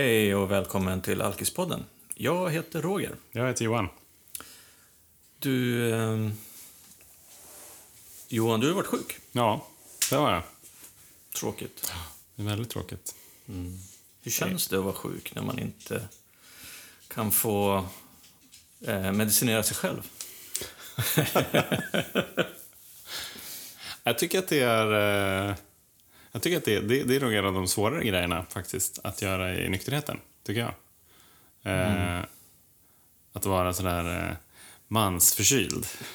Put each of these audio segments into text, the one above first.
Hej och välkommen till Alkispodden. Jag heter Roger. Jag heter Johan. Du... Eh, Johan, du har varit sjuk. Ja, det var jag. Tråkigt. Det är väldigt tråkigt. Hur känns det att vara sjuk när man inte kan få eh, medicinera sig själv? Jag tycker att det är... eh, Jag tycker att det, det, det är nog en av de svårare grejerna faktiskt att göra i nykterheten, tycker jag. Eh, Att vara sådär eh, mansförkyld.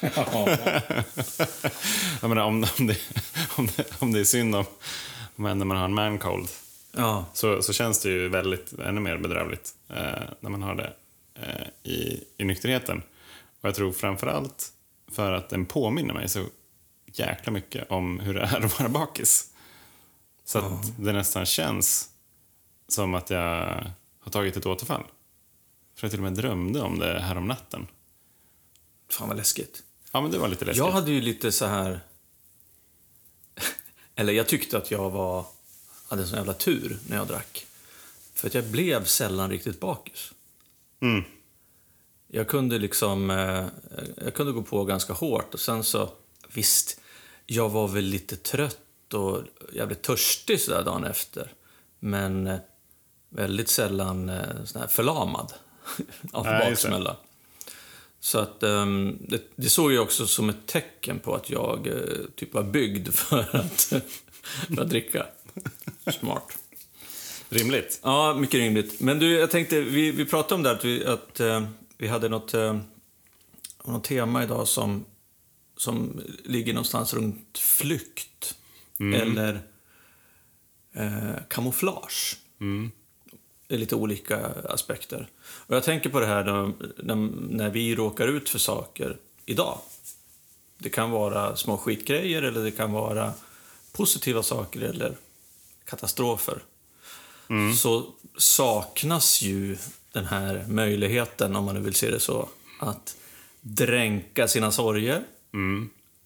jag menar, om, om, det, om, det, om det är synd om, om när man har en man cold Ja. så, så känns det ju väldigt, ännu mer bedrövligt eh, när man har det eh, i, i nykterheten. Och jag tror framförallt för att den påminner mig så jäkla mycket om hur det är att vara bakis. Så att det nästan känns som att jag har tagit ett återfall. För jag till och med drömde om det här om natten. Fan vad läskigt. Ja, men det var lite läskigt. Jag hade ju lite så här... Eller jag tyckte att jag var... hade en sån jävla tur när jag drack. För att jag blev sällan riktigt bakis. Mm. Jag kunde liksom... Eh, jag kunde gå på ganska hårt och sen så... Visst, jag var väl lite trött och jävligt törstig sådär dagen efter. Men eh, väldigt sällan eh, sån här förlamad av baksmälla. Så att ehm, det, det såg jag också som ett tecken på att jag eh, typ var byggd för att, för att dricka. Smart. Rimligt. Ja, mycket rimligt. Men du, jag tänkte, vi, vi pratade om det här, att vi, att, eh, vi hade något, eh, något tema idag som, som ligger någonstans runt flykt. Eller eh, kamouflage. Det är lite olika aspekter. Och jag tänker på det här då, när, när vi råkar ut för saker idag. Det kan vara små skitgrejer eller det kan vara positiva saker eller katastrofer. Så saknas ju den här möjligheten, om man nu vill se det så, att dränka sina sorger.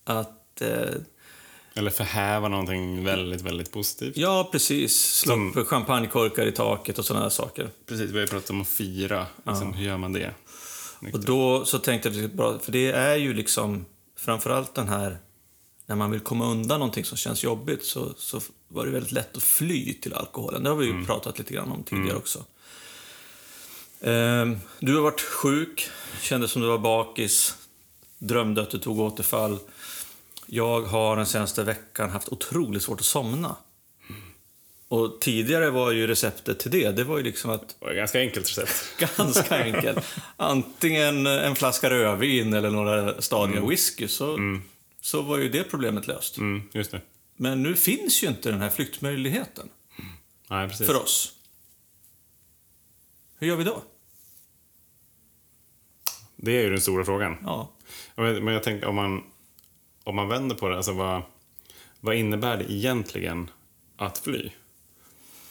Att eh, Eller förhäva någonting väldigt, väldigt positivt. Ja, precis. Slå Som- upp champagnekorkar i taket och sådana där saker. Precis, vi har ju pratat om att fira. Liksom, Hur gör man det? Och då så tänkte jag för det är ju liksom framförallt den här när man vill komma undan någonting som känns jobbigt så, så var det väldigt lätt att fly till alkoholen. Det har vi ju pratat lite grann om tidigare också. Ehm, du har varit sjuk, kände som du var bakis, drömde att du tog återfall. Jag har den senaste veckan haft otroligt svårt att somna. Och tidigare var ju receptet till det, det var ju liksom att Det var ett ganska enkelt recept. Ganska enkelt. Antingen en flaska rödvin eller några stadiga whisky så, så var ju det problemet löst. Mm, just det. Men nu finns ju inte den här flyktmöjligheten Nej, precis. för oss. Hur gör vi då? Det är ju den stora frågan. Ja. Men jag tänker om man, om man vänder på det, alltså vad, vad innebär det egentligen att fly?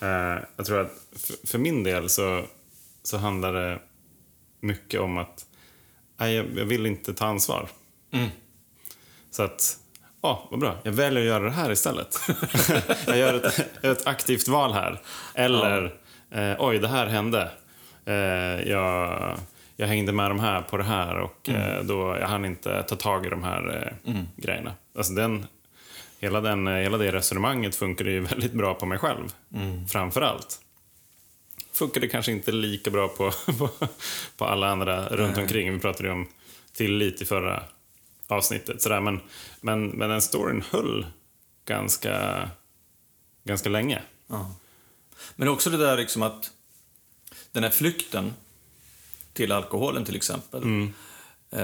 Eh, jag tror att för, för min del så, så handlar det mycket om att nej, jag, jag vill inte ta ansvar. Mm. Så att, ja, vad bra, jag väljer att göra det här istället. jag gör ett, jag gör ett aktivt val här. Eller, eh, oj, det här hände. Eh, jag, jag hängde med de här på det här och eh, då, jag hann inte ta tag i de här eh, grejerna. Alltså den, hela, den, eh, hela det resonemanget funkar ju väldigt bra på mig själv, framför allt. Funkar det kanske inte lika bra på, på, på alla andra runt omkring. Vi pratade ju om tillit i förra avsnittet. Sådär. Men, men, men den storyn höll ganska, ganska länge. Ja. Men också det där liksom att den här flykten till alkoholen till exempel. Eh,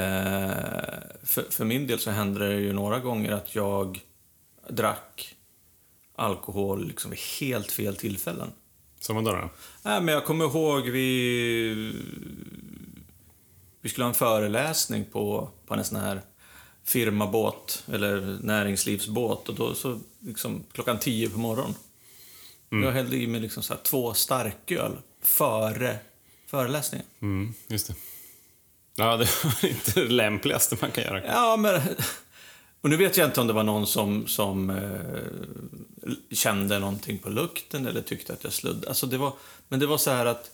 för, för min del så hände det ju några gånger att jag drack alkohol liksom vid helt fel tillfällen. Som vadå då? Nej, men jag kommer ihåg vi... Vi skulle ha en föreläsning på, på en sån här firmabåt, eller näringslivsbåt. Och då så, liksom, klockan tio på morgonen. Jag hällde i mig liksom så två starköl före föreläsningen. Mm, just det. Ja, det var inte det lämpligaste man kan göra. Ja, men... Och nu vet jag inte om det var någon som, som eh, kände någonting på lukten eller tyckte att jag sluddade. Alltså det var, men det var så här att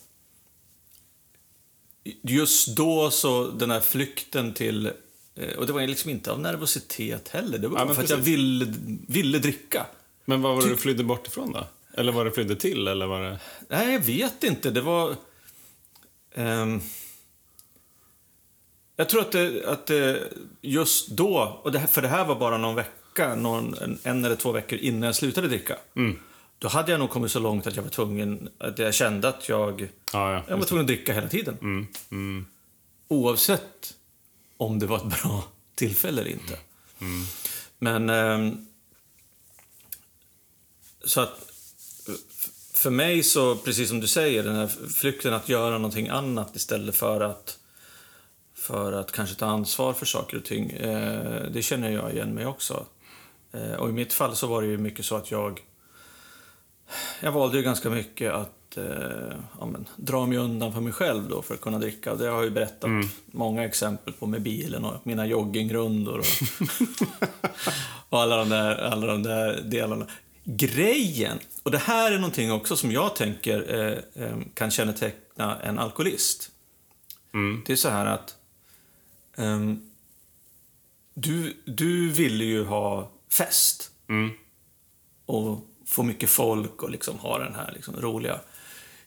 just då så den här flykten till eh, och det var liksom inte av nervositet heller. Det var Ja, för att jag precis. ville, ville dricka. Men vad var det du flydde bort ifrån då? Eller var det flydde till? Eller var det... Nej, jag vet inte. Det var... ehm, jag tror att det, att det just då, och det här, för det här var bara någon vecka, någon, en, eller två veckor innan jag slutade dricka. Då hade jag nog kommit så långt att jag var tvungen, att jag kände att jag, Ja, ja. jag var tvungen att dricka hela tiden. Mm, mm, Oavsett om det var ett bra tillfälle eller inte. Men... ehm, så att... För mig så, precis som du säger, den här flykten att göra någonting annat istället för att för att kanske ta ansvar för saker och ting. Eh, det känner jag igen mig också. Eh, och i mitt fall så var det ju mycket så att jag... Jag valde ju ganska mycket att eh, ja, men, dra mig undan för mig själv då för att kunna dricka. Det har jag ju berättat många exempel på med bilen och mina joggingrundor och, och alla, de där, alla de där delarna. Grejen, och det här är någonting också som jag tänker eh, eh, kan känneteckna en alkoholist. mm. Det är så här att ehm, du, du ville ju ha fest Mm. och få mycket folk och liksom ha den här liksom roliga.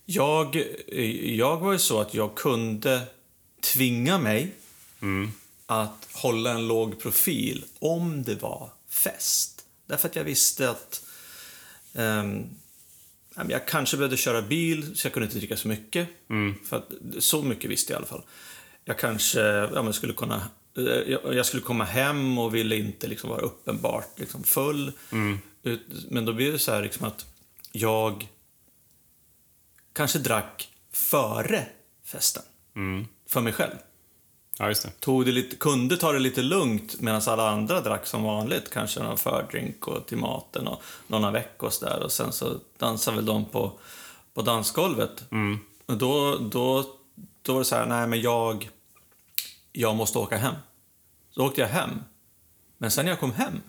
Jag, eh, jag var ju så att jag kunde tvinga mig Mm. att hålla en låg profil om det var fest. Därför att jag visste att jag kanske behövde köra bil, så jag kunde inte dricka så mycket. För att, så mycket visste jag i alla fall. Jag kanske ja, skulle kunna... eh, Jag, skulle komma hem och ville inte liksom vara uppenbart liksom full. Ut- Men då blir det så här liksom att jag kanske drack före festen. Mm. För mig själv Ja, just det. tog det lite, kunde ta det lite lugnt medan alla andra drack som vanligt. Kanske någon fördrink och till maten och några veckos där. Och sen så dansade väl de på, på dansgolvet. Och då, då, då var det så här, nej men jag, jag måste åka hem. Så åkte jag hem. Men sen när jag kom hem,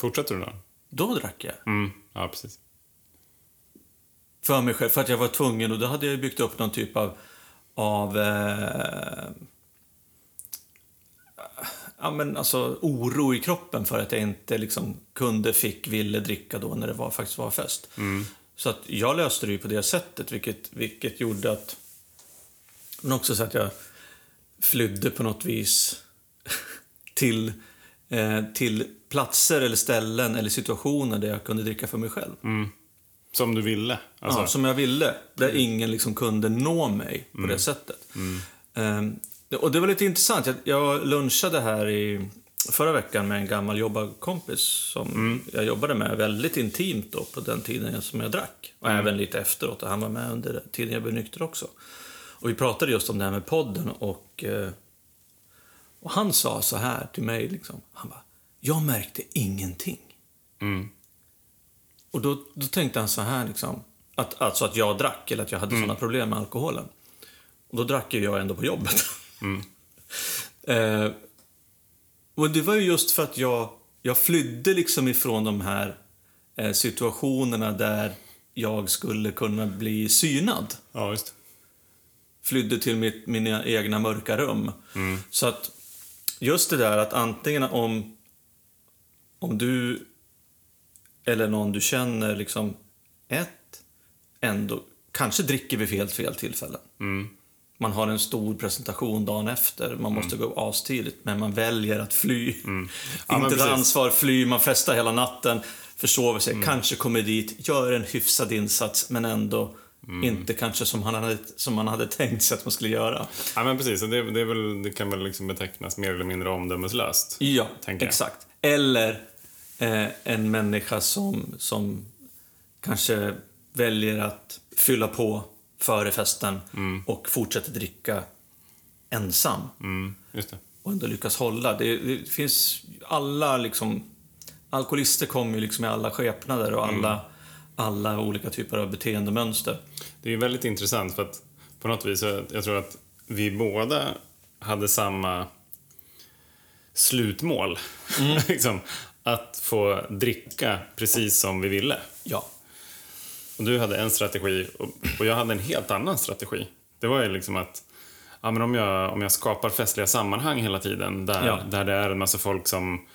Fortsätter du då? då drack jag. Mm. Ja, precis. För mig själv, för att jag var tvungen. Och då hade jag byggt upp någon typ av, av eh, ja, men alltså, oro i kroppen för att jag inte liksom, kunde, fick, ville dricka då när det var, faktiskt var fest. Så att jag löste det ju på det sättet, vilket, vilket gjorde att... Men också så att jag flydde på något vis till, eh, till platser eller ställen eller situationer där jag kunde dricka för mig själv. Som du ville? Alltså, Ja, som jag ville. Där ingen liksom kunde nå mig på det sättet. Ehm, och det var lite intressant. Jag, jag lunchade här i förra veckan med en gammal jobbarkompis som jag jobbade med väldigt intimt då på den tiden som jag drack. Och även lite efteråt. Och han var med under den tiden jag blev nykter också. Och vi pratade just om det här med podden och, eh, och han sa så här till mig liksom. Han bara, jag märkte ingenting. Mm. Och då, då tänkte han så här, liksom, att, alltså att jag drack eller att jag hade sådana problem med alkoholen. Och då drack ju jag ändå på jobbet. eh, och det var ju just för att jag, jag flydde liksom ifrån de här eh, situationerna där jag skulle kunna bli synad. Ja, just. Flydde till mitt, mina egna mörka rum. Så att just det där att antingen om, om du eller någon du känner liksom ett, ändå kanske dricker vid fel, fel tillfällen. Man har en stor presentation dagen efter, man måste gå astidigt, men man väljer att fly. Ja, men Inte ta ansvar, fly, man festar hela natten, försover sig, kanske kommer dit, gör en hyfsad insats, men ändå inte kanske som man, hade, som man hade tänkt sig att man skulle göra. Ja, men precis. Det, det, väl, det kan väl liksom betecknas mer eller mindre omdömeslöst. Ja, exakt. Eller eh, en människa som, som kanske väljer att fylla på före festen och fortsätter dricka ensam Mm, och ändå lyckas hålla. Det, det finns alla liksom... Alkoholister kommer ju liksom i alla skepnader och alla, alla olika typer av beteendemönster. Det är väldigt intressant för att på något vis, jag jag tror att vi båda hade samma slutmål. liksom, att få dricka precis som vi ville. Ja. Och du hade en strategi och, jag hade en helt annan strategi. Det var ju liksom att ja, men om, jag, om jag skapar festliga sammanhang hela tiden där, Ja. där det är en massa folk som,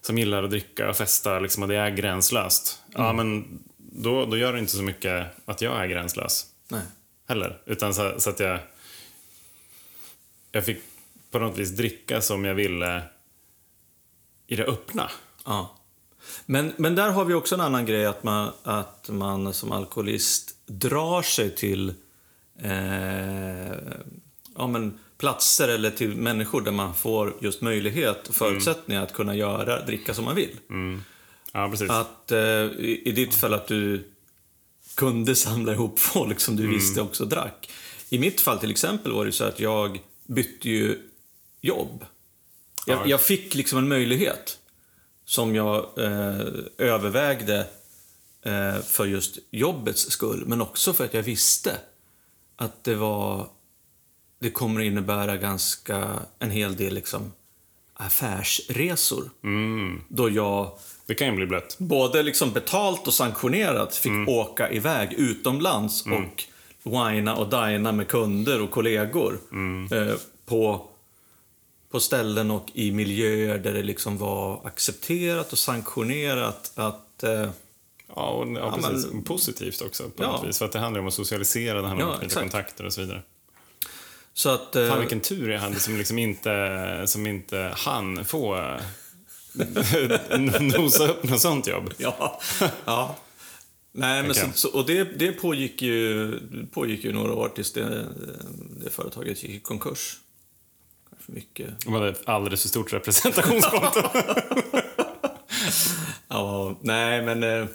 som gillar att dricka och festa liksom, och det är gränslöst. Ja, men då, då gör det inte så mycket att jag är gränslös Nej. heller. Utan så, så att jag, jag fick på något vis dricka som jag ville i det öppna. Ja. Men, men där har vi också en annan grej, att man, att man som alkoholist drar sig till eh, ja, men platser eller till människor där man får just möjlighet och förutsättningar att kunna göra, dricka som man vill. Ja, precis. Att eh, i, i ditt fall att du kunde samla ihop folk som du visste också drack. I mitt fall till exempel var det så att jag bytte ju jobb. Jag, Ja. jag fick liksom en möjlighet som jag eh, övervägde eh, för just jobbets skull, men också för att jag visste att det var det kommer innebära ganska en hel del liksom affärsresor. Mm. Då jag Det kan ju bli blött. både liksom betalt och sanktionerat fick åka iväg utomlands och wina och dina med kunder och kollegor eh, på, på ställen och i miljöer där det liksom var accepterat och sanktionerat att... Eh, Ja, och, ja, men- precis. Positivt också på Ja. något vis. För att det handlar om att socialisera, det handlar om att knyta kontakter och så vidare. så att... Eh, Fan vilken tur jag hade som liksom inte, som inte hann få eh, nosa upp något sånt jobb. Ja. ja. Nej, men Okej. så, och det, det pågick ju, pågick ju några år tills det, det företaget gick i konkurs. Mycket De hade ett alldeles för stort representationskonto. Ja, nej men... eh,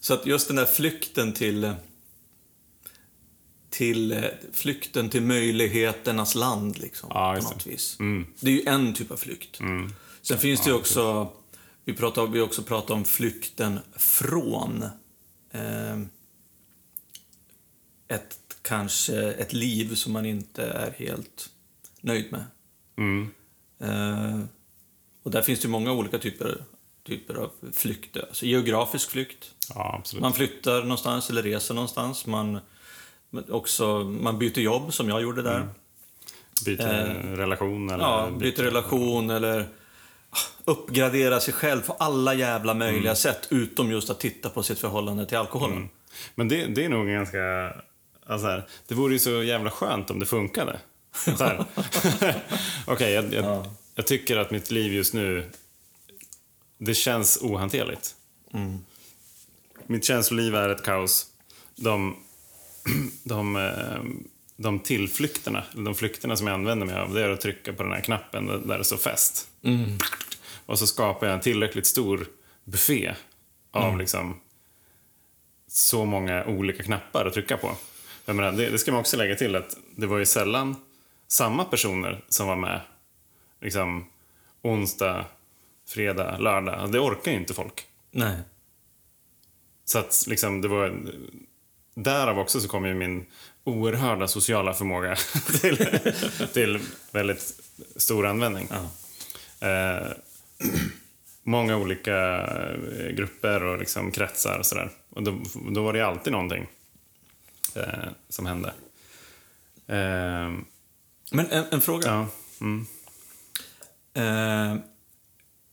Så att just den där flykten till... Till eh, flykten till möjligheternas land, liksom. Ja, på något det. vis. Mm. Det är ju en typ av flykt. Sen finns det ju också... Vi pratar, vi också pratat om flykten från eh, ett, kanske ett liv som man inte är helt nöjd med. Mm. Eh, och där finns det många olika typer, typer av flykt. Alltså geografisk flykt. Ja. Man flyttar någonstans eller reser någonstans. Man, också, man byter jobb, som jag gjorde där. Byter relation eller... Ja, byter relation eller ah, uppgradera sig själv på alla jävla möjliga sätt. Utom just att titta på sitt förhållande till alkoholen. Men det, det är nog ganska... Alltså här, det vore ju så jävla skönt om det funkade. Okej, jag, jag, Ja. jag tycker att mitt liv just nu, det känns ohanterligt. Mitt känsloliv är ett kaos. De, de, eh, de tillflykterna, de flykterna som jag använder mig av, det är att trycka på den här knappen där det står fest. Och så skapar jag en tillräckligt stor buffé av liksom så många olika knappar att trycka på. Jag menar, det, det ska man också lägga till att det var ju sällan samma personer som var med liksom onsdag, fredag, lördag. Alltså, Det orkar ju inte folk. Nej. Så att liksom det var... Därav också så kom ju min oerhörda sociala förmåga till, till väldigt stor användning. Ja. Eh, många olika eh, grupper och liksom kretsar och sådär. Och då, då var det ju alltid någonting eh, som hände. Eh, Men en, en fråga. ja. Mm. Eh,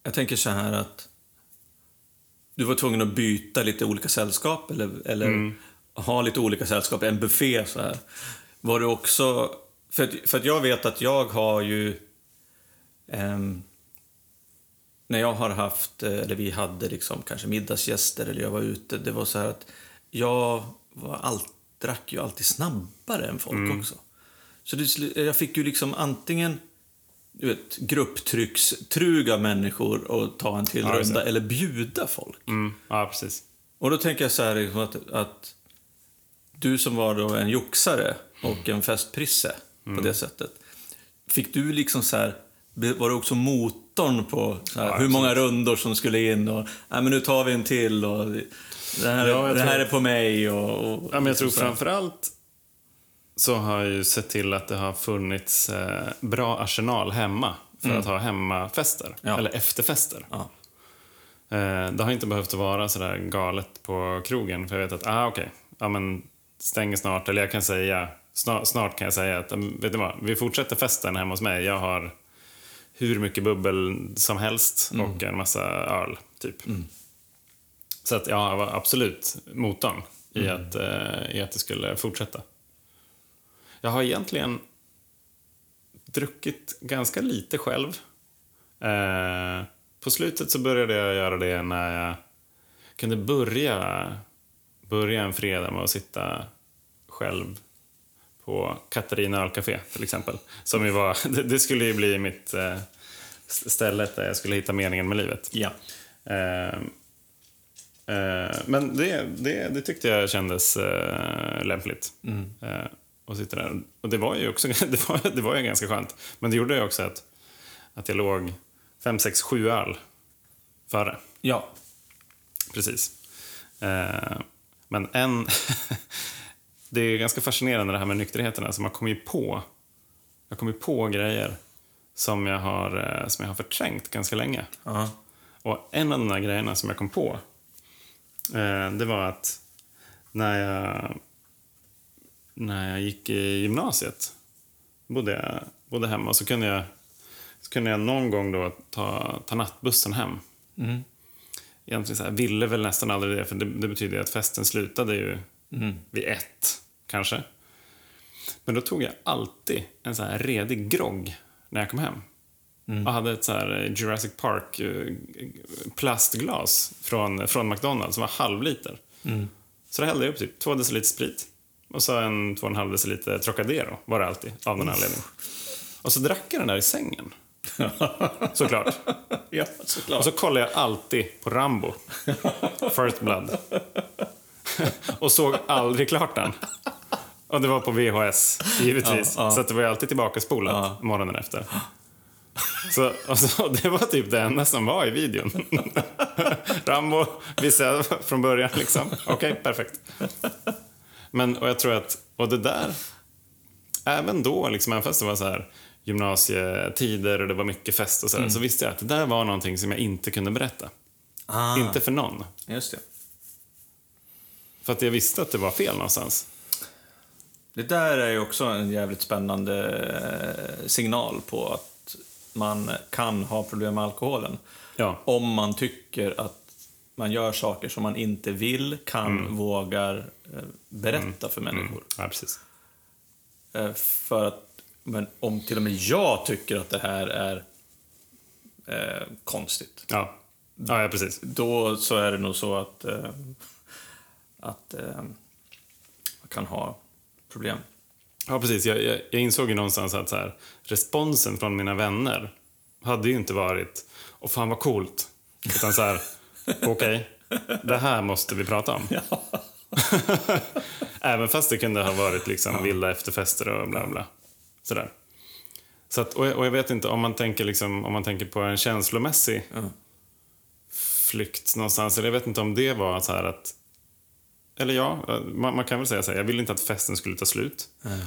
jag tänker så här att du var tvungen att byta lite olika sällskap eller, eller ha lite olika sällskap, en buffé så här. Var du också... För att, för att jag vet att jag har ju... ehm, när jag har haft, eh, eller vi hade liksom kanske middagsgäster eller jag var ute, det var så här att jag var allt, drack ju alltid snabbare än folk också. Så det, jag fick ju liksom antingen du vet, grupptryckstruga människor och ta en till Ja, runda eller bjuda folk. Mm. Ja, precis. Och då tänker jag så här liksom att, att du som var då en joxare och en festprisse på det sättet. Fick du liksom så här, var du också motorn på här, Ja, hur många rundor som skulle in och nej men nu tar vi en till och det här, Ja, det här tror- är på mig och... och Ja, men jag tror så här. framförallt så har jag ju sett till att det har funnits eh, bra arsenal hemma för att ha hemmafester. Ja. Eller efterfester. Ja. Eh, det har inte behövt vara sådär galet på krogen. För jag vet att, ah okej, ja men stänger snart. Eller jag kan säga, snart, snart kan jag säga att, "Mm, vet du vad, vi fortsätter festen hemma hos mig. Jag har hur mycket bubbel som helst och en massa öl, typ. Så att ja, jag var absolut motorn i, att, eh, i att det skulle fortsätta. Jag har egentligen druckit ganska lite själv. Eh, på slutet så började jag göra det när jag kunde börja, börja en fredag med att sitta själv på Katarina ölcafé till exempel. Som ju var, det, skulle ju bli mitt eh, stället där jag skulle hitta meningen med livet. Ja. Eh, eh, men det, det, det tyckte jag kändes eh, lämpligt. Eh, att sitta där. Och det var ju också det var, det var ju ganska skönt. Men det gjorde ju också att, att jag låg 5, 6, 7 öl före. Ja. Precis. Eh, men en... det är ganska fascinerande det här med nykterheten. Alltså man kommer ju på, jag kommer ju på grejer som jag, har, eh, som jag har förträngt ganska länge. Ja. Och en av de där grejerna som jag kom på, eh, det var att när jag, när jag gick i gymnasiet, bodde jag bodde hemma, så kunde jag, så kunde jag någon gång då ta, ta nattbussen hem. Mm. Egentligen så här, ville väl nästan aldrig det, för det, det betyder att festen slutade ju Mm. vid ett, kanske. Men då tog jag alltid en så här redig grogg när jag kom hem. Mm. Och hade ett så här Jurassic Park eh, plastglas från, från McDonalds som var halvliter. Mm. Så då hällde jag upp typ två deciliter sprit och så en två och en halv deciliter Trocadero var det alltid, av någon anledning. Och så drack jag den där i sängen. Såklart. ja, såklart. Och så kollar jag alltid på Rambo. First Blood. och såg aldrig klart den. Och det var på VHS, givetvis. Ja, ja. Så det var ju alltid tillbaka spolat Ja. morgonen efter. Så, så, det var typ det enda som var i videon. Rambo visste jag från början liksom. Okej, perfekt. Men, och jag tror att, och det där, även då, liksom, även fast det var så här gymnasietider och det var mycket fest och så, där, så visste jag att det där var någonting som jag inte kunde berätta. ah, Inte för någon. Just det. För att jag visste att det var fel någonstans. Det där är ju också en jävligt spännande eh, signal på att man kan ha problem med alkoholen. Ja. Om man tycker att man gör saker som man inte vill, kan, vågar eh, berätta för människor. Ja, precis. Eh, För att, men om till och med jag tycker att det här är eh, konstigt, Ja. Ja, ja, precis. då så är det nog så att, eh, att eh, man kan ha problem. Ja, precis. Jag, jag, jag insåg ju någonstans att så här, responsen från mina vänner hade ju inte varit åh fan vad coolt. Utan så här, okej, det här måste vi prata om. Även fast det kunde ha varit liksom vilda efterfester och bla bla. Sådär. Så att, och, jag, och jag vet inte, om man tänker, liksom, om man tänker på en känslomässig Ja. flykt någonstans. Eller jag vet inte om det var så här att... Eller ja, man, man kan väl säga så här, jag ville inte att festen skulle ta slut.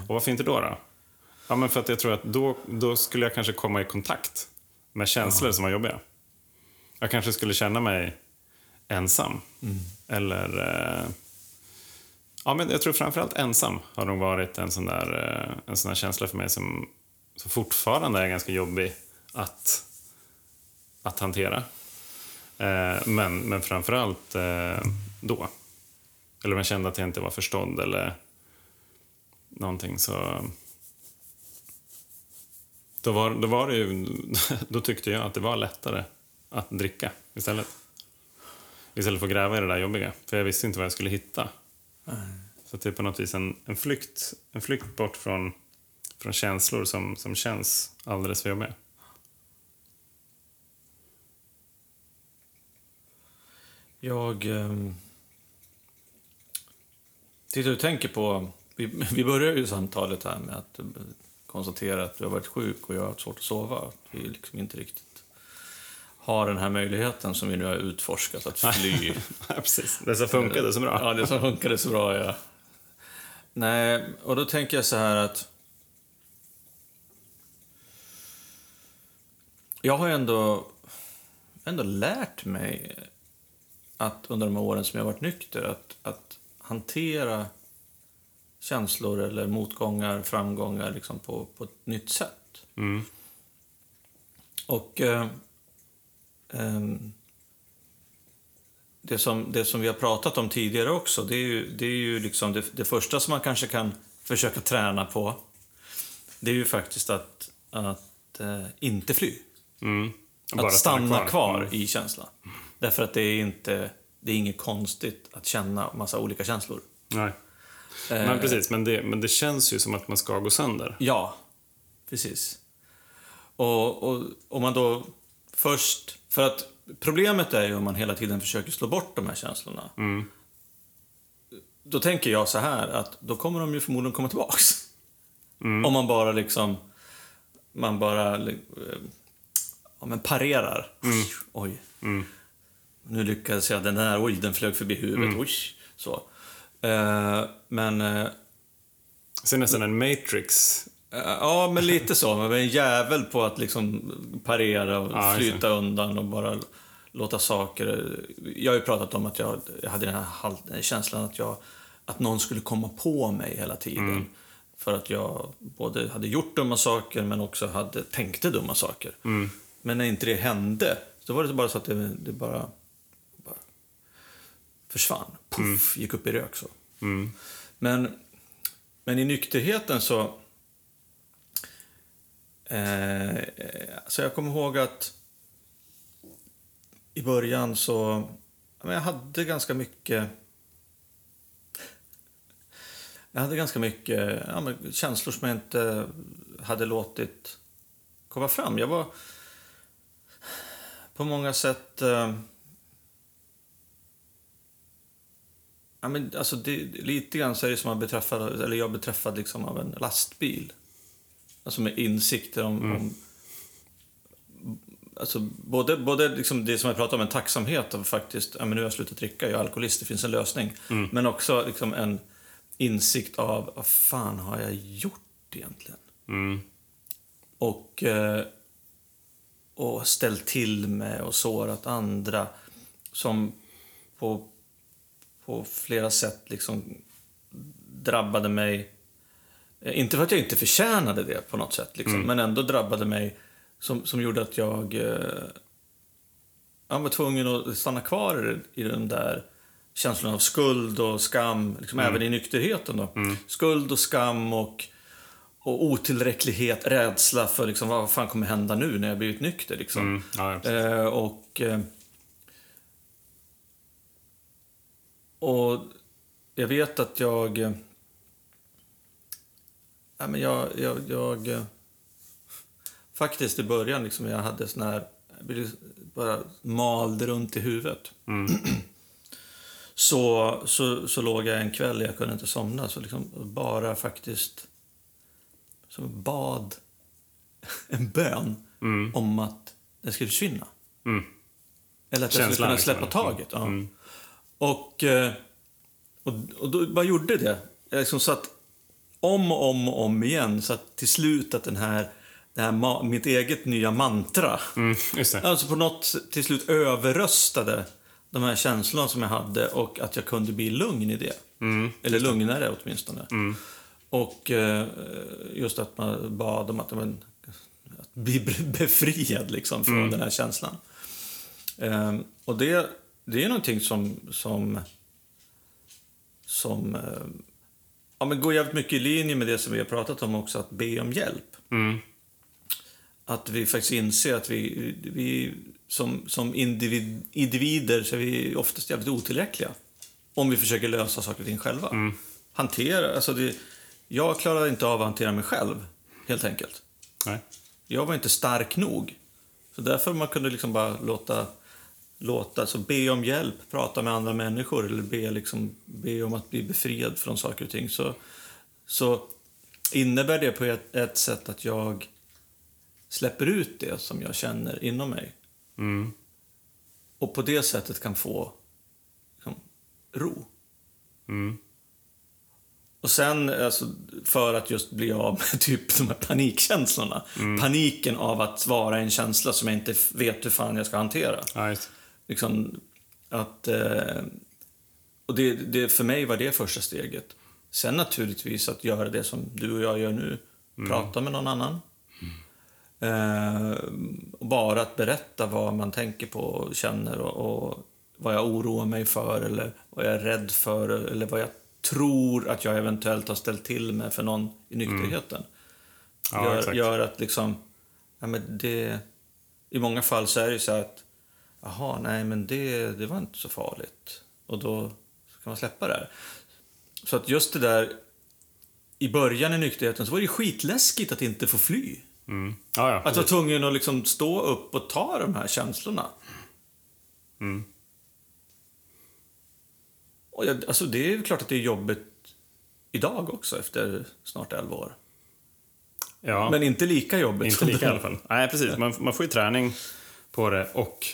Och varför inte då? då? Ja, men för att jag tror att då, då skulle jag kanske komma i kontakt med känslor som var jobbiga. Jag kanske skulle känna mig ensam. Eller... Eh, ja, men jag tror framförallt ensam har nog varit en sån där, eh, en sån där känsla för mig som, som fortfarande är ganska jobbig att, att hantera. Eh, men, men framförallt eh, då. Eller om jag kände att jag inte var förstådd eller någonting så... Då var, då var det ju... Då tyckte jag att det var lättare att dricka istället. Istället för att gräva i det där jobbiga. För jag visste inte vad jag skulle hitta. Mm. Så det är på något vis en, en, flykt, en flykt bort från, från känslor som, som känns alldeles för jobbiga. Jag... Eh, tittar du tänker på... Vi, vi börjar ju samtalet här med att konstatera att du har varit sjuk och jag har haft svårt att sova. Vi är liksom inte riktigt har den här möjligheten som vi nu har utforskat, att fly. Precis. Det som funkade så bra. Ja, det som funkade så bra, ja. Nej, och då tänker jag så här att... jag har ändå, ändå lärt mig att under de här åren som jag har varit nykter att, att hantera känslor eller motgångar, framgångar liksom på, på ett nytt sätt. Mm. Och eh, det, som, det som vi har pratat om tidigare också, det är ju, det, är ju liksom det, det första som man kanske kan försöka träna på. Det är ju faktiskt att, att eh, inte fly. Mm. Att stanna, kvar, i känslan. Därför att det är inte, det är inget konstigt att känna massa olika känslor. Nej. Eh, Men precis, men det, men det känns ju som att man ska gå sönder. Ja, precis. Och, och om man då först... För att problemet är ju om man hela tiden försöker slå bort de här känslorna. Mm. Då tänker jag så här att då kommer de ju förmodligen komma tillbaks. Mm. Om man bara liksom... Man bara... eh, Ja, men parerar. Oj. Mm. Nu lyckades jag. Den där, oj, den flög förbi huvudet. Mm. Oj. Så. Eh, men... eh, Så nästan en Matrix. Ja, men lite så. Man är en jävel på att liksom parera och Ja, flyta undan och bara låta saker... Jag har ju pratat om att jag, jag hade den här känslan att, jag, att någon skulle komma på mig hela tiden. För att jag både hade gjort dumma saker men också hade tänkte dumma saker. Men när inte det hände, så var det bara så att det, det bara, bara försvann. Puff, gick upp i rök så. Mm. Men, men i nykterheten så... Eh, så jag kommer ihåg att i början så... men Jag hade ganska mycket... Jag hade ganska mycket ja, men känslor som jag inte hade låtit komma fram. Jag var på många sätt... Eh, Ja, men alltså det, lite grann så är det som att beträffad, eller jag beträffad liksom av en lastbil. Alltså med insikter om... om alltså både både liksom det som jag pratade om, en tacksamhet av faktiskt, ja men nu har jag slutat dricka, jag är alkoholist, det finns en lösning. Men också liksom en insikt av, vad fan har jag gjort egentligen? Mm. och, eh, och ställt till med och sårat andra som på, på flera sätt liksom drabbade mig. Eh, Inte för att jag inte förtjänade det på något sätt, liksom, men ändå drabbade mig som, som gjorde att jag eh, jag var tvungen att stanna kvar i den där känslan av skuld och skam, liksom även i nykterheten. Då. Skuld och skam och, och otillräcklighet, rädsla för liksom, vad fan kommer hända nu när jag blivit nykter. Liksom. Mm. Ja, ja. Eh, och, eh, och jag vet att jag... Ja, men jag, jag, jag eh, faktiskt i början, liksom, jag hade sån här... Jag blev bara malde runt i huvudet. Så, så, så låg jag en kväll, jag kunde inte somna, så liksom bara faktiskt som bad en bön om att den skulle försvinna. Mm. Eller att jag skulle kunna liksom. släppa taget. Ja. Mm. Och, eh, och, och då bara gjorde det. Jag liksom satt om och om och om igen, så att till slut att den här, det här mitt eget nya mantra, Mm. Alltså på något till slut överröstade de här känslorna som jag hade och att jag kunde bli lugn i det. Mm. Eller lugnare åtminstone. Och eh, just att man bad om att, men, att bli befriad liksom från den här känslan. Ehm, och det, det är någonting som, som, som eh, ja, men går jävligt mycket i linje med det som vi har pratat om också, att be om hjälp. Mm. Att vi faktiskt inser att vi, vi som, som individ, individer så är vi oftast jävligt otillräckliga. Om vi försöker lösa saker och ting själva. Hantera, alltså det, jag klarade inte av att hantera mig själv, helt enkelt. Nej. Jag var inte stark nog. Så därför man kunde liksom bara låta, låta alltså be om hjälp, prata med andra människor eller be, liksom, be om att bli befriad från saker och ting. Så, så innebär det på ett, ett sätt att jag släpper ut det som jag känner inom mig. Mm. Och på det sättet kan få liksom, ro. Mm. och sen, alltså, för att just bli av med typ de här panikkänslorna. Paniken av att vara en känsla som jag inte vet hur fan jag ska hantera. Just. Liksom att... Eh, och det, det, för mig var det första steget. Sen naturligtvis att göra det som du och jag gör nu. Prata med någon annan. Eh, och bara att berätta vad man tänker på och känner och, och vad jag oroar mig för eller vad jag är rädd för eller vad jag tror att jag eventuellt har ställt till med för någon i nykterheten. Ja, gör, gör att liksom... Ja, men det, I många fall så är det ju så att Jaha, nej men det, det var inte så farligt. Och då kan man släppa det här. Så att just det där... I början i nykterheten så var det skitläskigt att inte få fly. Mm. Ja, ja, Att vara tvungen att liksom stå upp och ta de här känslorna. Mm. Och jag, alltså det är ju klart att det är jobbigt idag också efter snart 11 år. ja. Men inte lika jobbigt. Inte lika i alla fall. Nej, precis. Man, man får ju träning på det och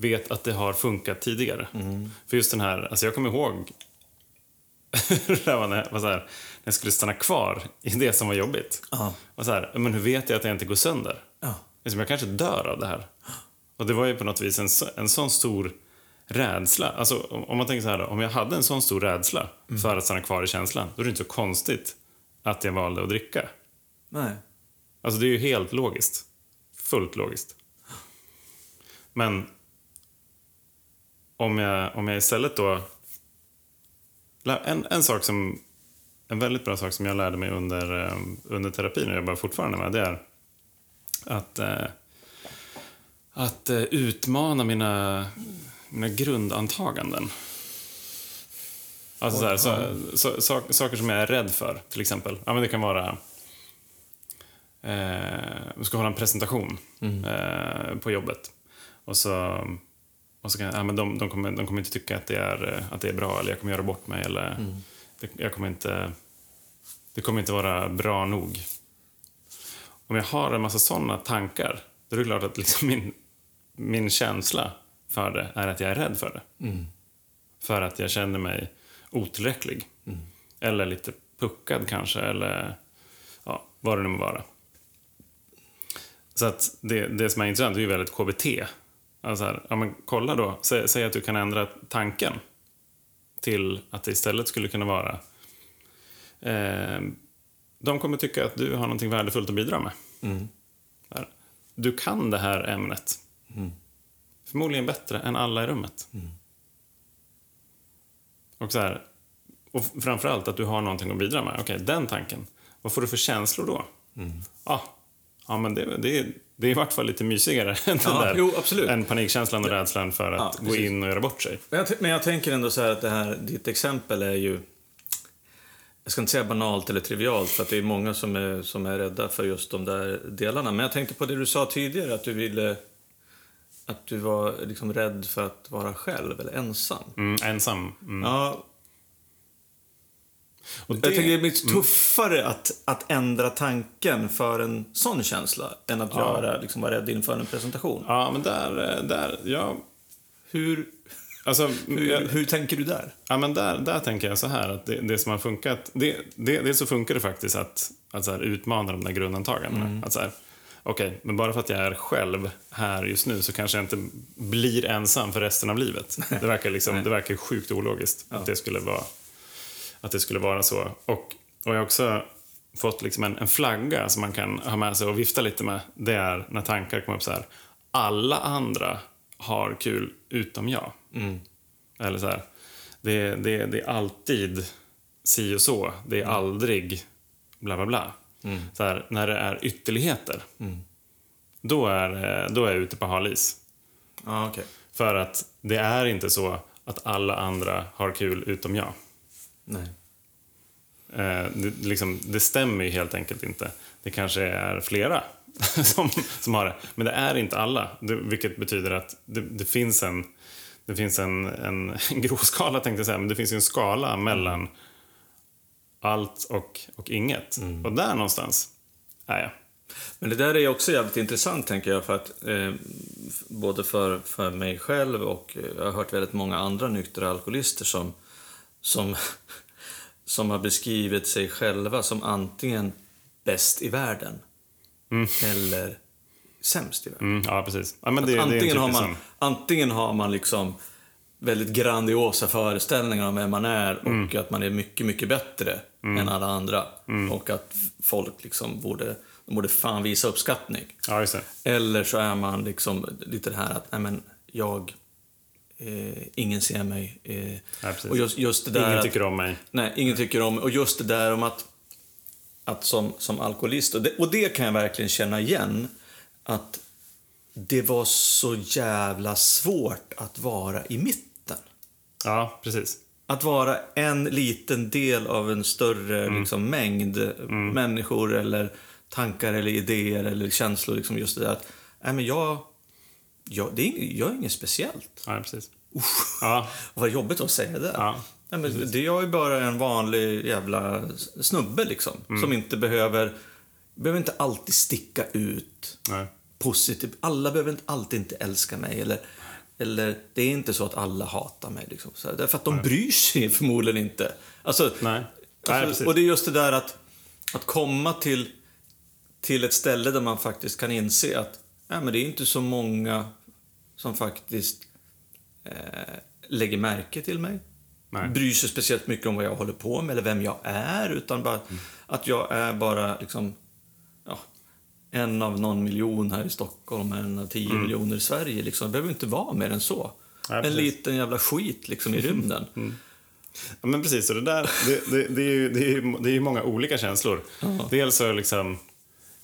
vet att det har funkat tidigare. För just den här, alltså jag kommer ihåg när, var så här, när jag skulle stanna kvar i det som var jobbigt. Ja. Och så här, men hur vet jag att jag inte går sönder? Ja. Liksom, jag kanske dör av det här. Och det var ju på något vis en, en sån stor rädsla. Alltså, om man tänker så här då, om jag hade en sån stor rädsla för att stanna kvar i känslan, då är det inte så konstigt att jag valde att dricka. Nej. Alltså det är ju helt logiskt. Fullt logiskt. Men om jag, om jag istället då... En, en sak som... En väldigt bra sak som jag lärde mig under, eh, under terapin och jobbar fortfarande med, det är att, eh, att eh, utmana mina, mina grundantaganden. Alltså så här, så, så, saker som jag är rädd för, till exempel. Ja, men det kan vara eh, vi ska hålla en presentation eh, på jobbet. Och så, och så kan, ja, men de, de, kommer, de kommer inte tycka att det, är, eh, att det är bra eller jag kommer göra bort mig eller det, jag kommer inte, det kommer inte vara bra nog. Om jag har en massa sådana tankar, då är det klart att liksom min, min känsla för det är att jag är rädd för det. För att jag känner mig otillräcklig. Eller lite puckad kanske, eller ja, vad det nu må vara. Så att det, det som är intressant är ju väldigt KBT. Alltså här, ja, men kolla då, säg, säg att du kan ändra tanken till att det istället skulle kunna vara eh, de kommer tycka att du har någonting värdefullt att bidra med. Där. Du kan det här ämnet. Förmodligen bättre än alla i rummet. Och så här, och framförallt att du har någonting att bidra med. Okej, den tanken. Vad får du för känslor då? Ja, ja men det, det, är, det är i vart fall lite mysigare än Ja, där. jo. Än panikkänslan och rädslan för att Ja, gå in och göra bort sig. Men jag, men jag tänker ändå så här att det här, ditt exempel är ju... Jag ska inte säga banalt eller trivialt, för att det är många som är, som är rädda för just de där delarna. Men jag tänkte på det du sa tidigare, att du ville... Att du var liksom rädd för att vara själv, eller ensam. Mm, ensam. Mm. Ja, Och jag tänker det blir Mm. tuffare att, att ändra tanken för en sån känsla än att göra, liksom, vara rädd inför en presentation. Ja, men där, där, ja. Hur, Alltså, hur, jag- hur tänker du där? Ja, men där, där tänker jag så här att det, det som har funkat, det, det, dels så funkar det faktiskt att, att så här, utmana de där grundantagandena. Att så här, okej, men bara för att jag är själv här just nu så kanske jag inte blir ensam för resten av livet. Det verkar, liksom, det verkar sjukt ologiskt att, det skulle vara, att det skulle vara så. Och, och jag har också fått liksom en, en flagga som man kan ha med sig och vifta lite med. Det är när tankar kommer upp så här, alla andra har kul utom jag. Eller så här, det, det, det är alltid si och så. Det är aldrig bla bla bla. Så här, när det är ytterligheter, då, är, då är jag ute på halis. Ja, okej. För att det är inte så att alla andra har kul utom jag. Nej. Eh, det, liksom, det stämmer ju helt enkelt inte. Det kanske är flera som, som har det. Men det är inte alla. Det, vilket betyder att det, det finns en det finns en, en, en grov skala, tänkte jag säga, men det finns en skala mellan allt och, och inget. Och där någonstans är jag. Men det där är också jävligt intressant, tänker jag, för att eh, både för, för mig själv och eh, jag har hört väldigt många andra nyktra alkoholister som, som, som har beskrivit sig själva som antingen bäst i världen eller sämst i världen. Mm, ja, precis. Ja, det, det antingen, har man, antingen har man liksom väldigt grandiosa föreställningar om vem man är och Mm. att man är mycket, mycket bättre än alla andra. Mm. Och att folk liksom borde, de borde fan visa uppskattning. Ja. Eller så är man liksom lite det här att, nej men, jag, eh, ingen ser mig. Eh, Ja, och just, just det där Ingen att- tycker om mig. Nej, ingen tycker om Och just det där om att, att som, som alkoholist, och det, och det kan jag verkligen känna igen, att det var så jävla svårt att vara i mitten. Ja, precis. Att vara en liten del av en större liksom, mängd människor eller tankar eller idéer eller känslor. Liksom just det där att, nej men jag, jag, det är, jag är inget speciellt. Ja, precis. Ja, Vad jobbigt att säga det. Ja, Nej, men det jag är bara en vanlig jävla snubbe liksom. Som inte behöver, behöver inte alltid sticka ut nej. positivt. Alla behöver inte alltid inte älska mig. Eller, eller det är inte så att alla hatar mig. Liksom. Så därför att de bryr sig förmodligen inte. Alltså, Nej. Nej, precis. och det är just det där att, att komma till, till ett ställe där man faktiskt kan inse att nej, men det är inte så många som faktiskt eh, lägger märke till mig. Nej. Bryr sig speciellt mycket om vad jag håller på med eller vem jag är. Utan bara Mm. att jag är bara liksom, ja, en av någon miljon här i Stockholm, en av tio miljoner i Sverige. Liksom. Det behöver inte vara mer än så. Mm. Nej, en liten jävla skit liksom i rymden. Ja, men precis. Och det, där, det, det, det, är ju, det, är ju, det är ju många olika känslor. Dels så liksom,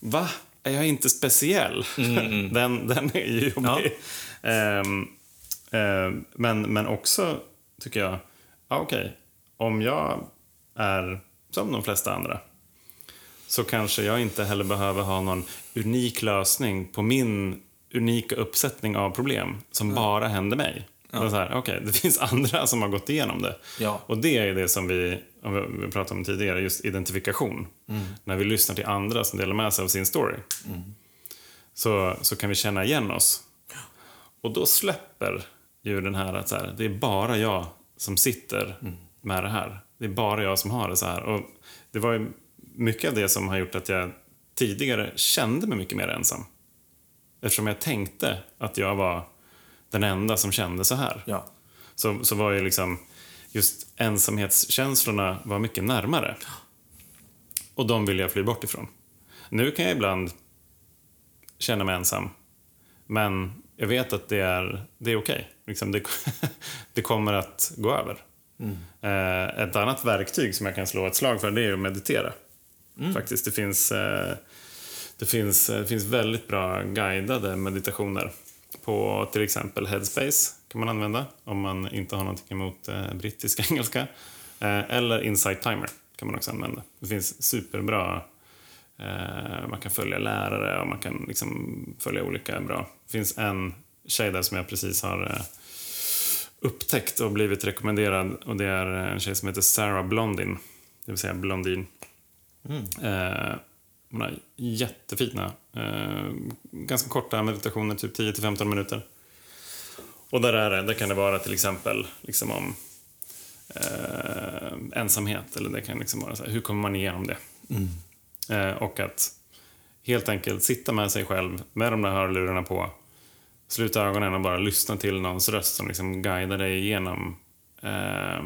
va? Är jag inte speciell? den, den är ju jobbig. Ehm, men, men också, tycker jag, ja, okej, om jag är som de flesta andra så kanske jag inte heller behöver ha någon unik lösning på min unika uppsättning av problem som bara händer mig. Ja. Så här, okay, det finns andra som har gått igenom det. Ja. Och det är det som vi, vi pratade om tidigare, just identifikation. När vi lyssnar till andra som delar med sig av sin story. Så, så kan vi känna igen oss. Och då släpper ju den här att så här, det är bara jag som sitter med det här. Det är bara jag som har det så här. Och det var ju mycket av det som har gjort att jag tidigare kände mig mycket mer ensam. Eftersom jag tänkte att jag var den enda som kände så här. Ja. Så, så var ju liksom just ensamhetskänslorna var mycket närmare. Och de vill jag fly bort ifrån. Nu kan jag ibland känna mig ensam. Men jag vet att det är, det är okej. Liksom det, det kommer att gå över. Eh, ett annat verktyg som jag kan slå ett slag för det är att meditera. Faktiskt, det finns, eh, det, finns, eh, det finns väldigt bra guidade meditationer. På till exempel Headspace kan man använda om man inte har någonting emot eh, brittisk engelska. Eller Insight Timer kan man också använda. Det finns superbra man kan följa lärare och man kan liksom följa olika bra. Finns en tjej där som jag precis har eh, upptäckt och blivit rekommenderad och det är en tjej som heter Sarah Blondin, det vill säga blondin. Eh, hon har jättefina, eh, ganska korta meditationer, typ 10-15 minuter. Och där, är det, där kan det vara till exempel liksom om eh, ensamhet eller det kan liksom vara så här, hur kommer man igenom det? Eh, och att helt enkelt sitta med sig själv med de där hörlurarna på, sluta ögonen och bara lyssna till någons röst som liksom guidar dig igenom. Eh,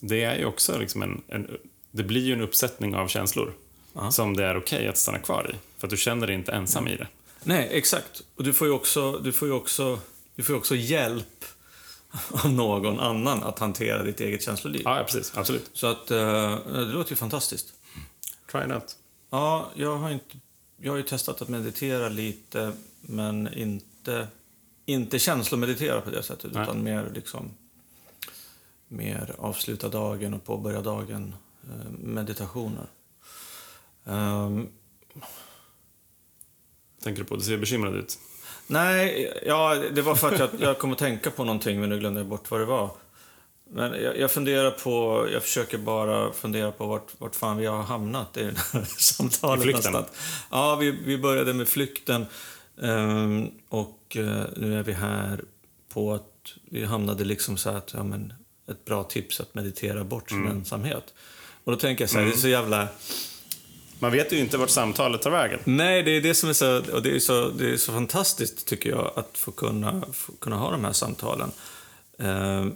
det är ju också liksom en, en, det blir ju en uppsättning av känslor som det är okej att stanna kvar i. För att du känner dig inte ensam i det. Nej, exakt. Och du får ju också, du får också, du får också hjälp av någon annan att hantera ditt eget känsloliv. Ja precis. Absolut. Så att, eh, det låter ju fantastiskt. Try it out. Ja, jag har, inte, jag har ju testat att meditera lite, men inte, inte känslomeditera på det sättet, Nej. utan mer liksom mer avsluta dagen och påbörja dagen eh, meditationer. Ehm, Tänker du på? Du ser bekymrad ut. Nej, ja, det var för att jag, jag kom att tänka på någonting men nu glömde jag bort vad det var. Men jag, jag funderar på, jag försöker bara fundera på vart, vart fan vi har hamnat i det här samtalet. I flykten? nästan. Ja, vi, vi började med flykten ehm, och eh, nu är vi här på att vi hamnade liksom så att, ja men, ett bra tips att meditera bort sin ensamhet. Och då tänker jag så här, det är så jävla... Man vet ju inte vart samtalet tar vägen. Nej, det är det som är så, och det är så, det är så fantastiskt tycker jag att få kunna, få kunna ha de här samtalen. Eh,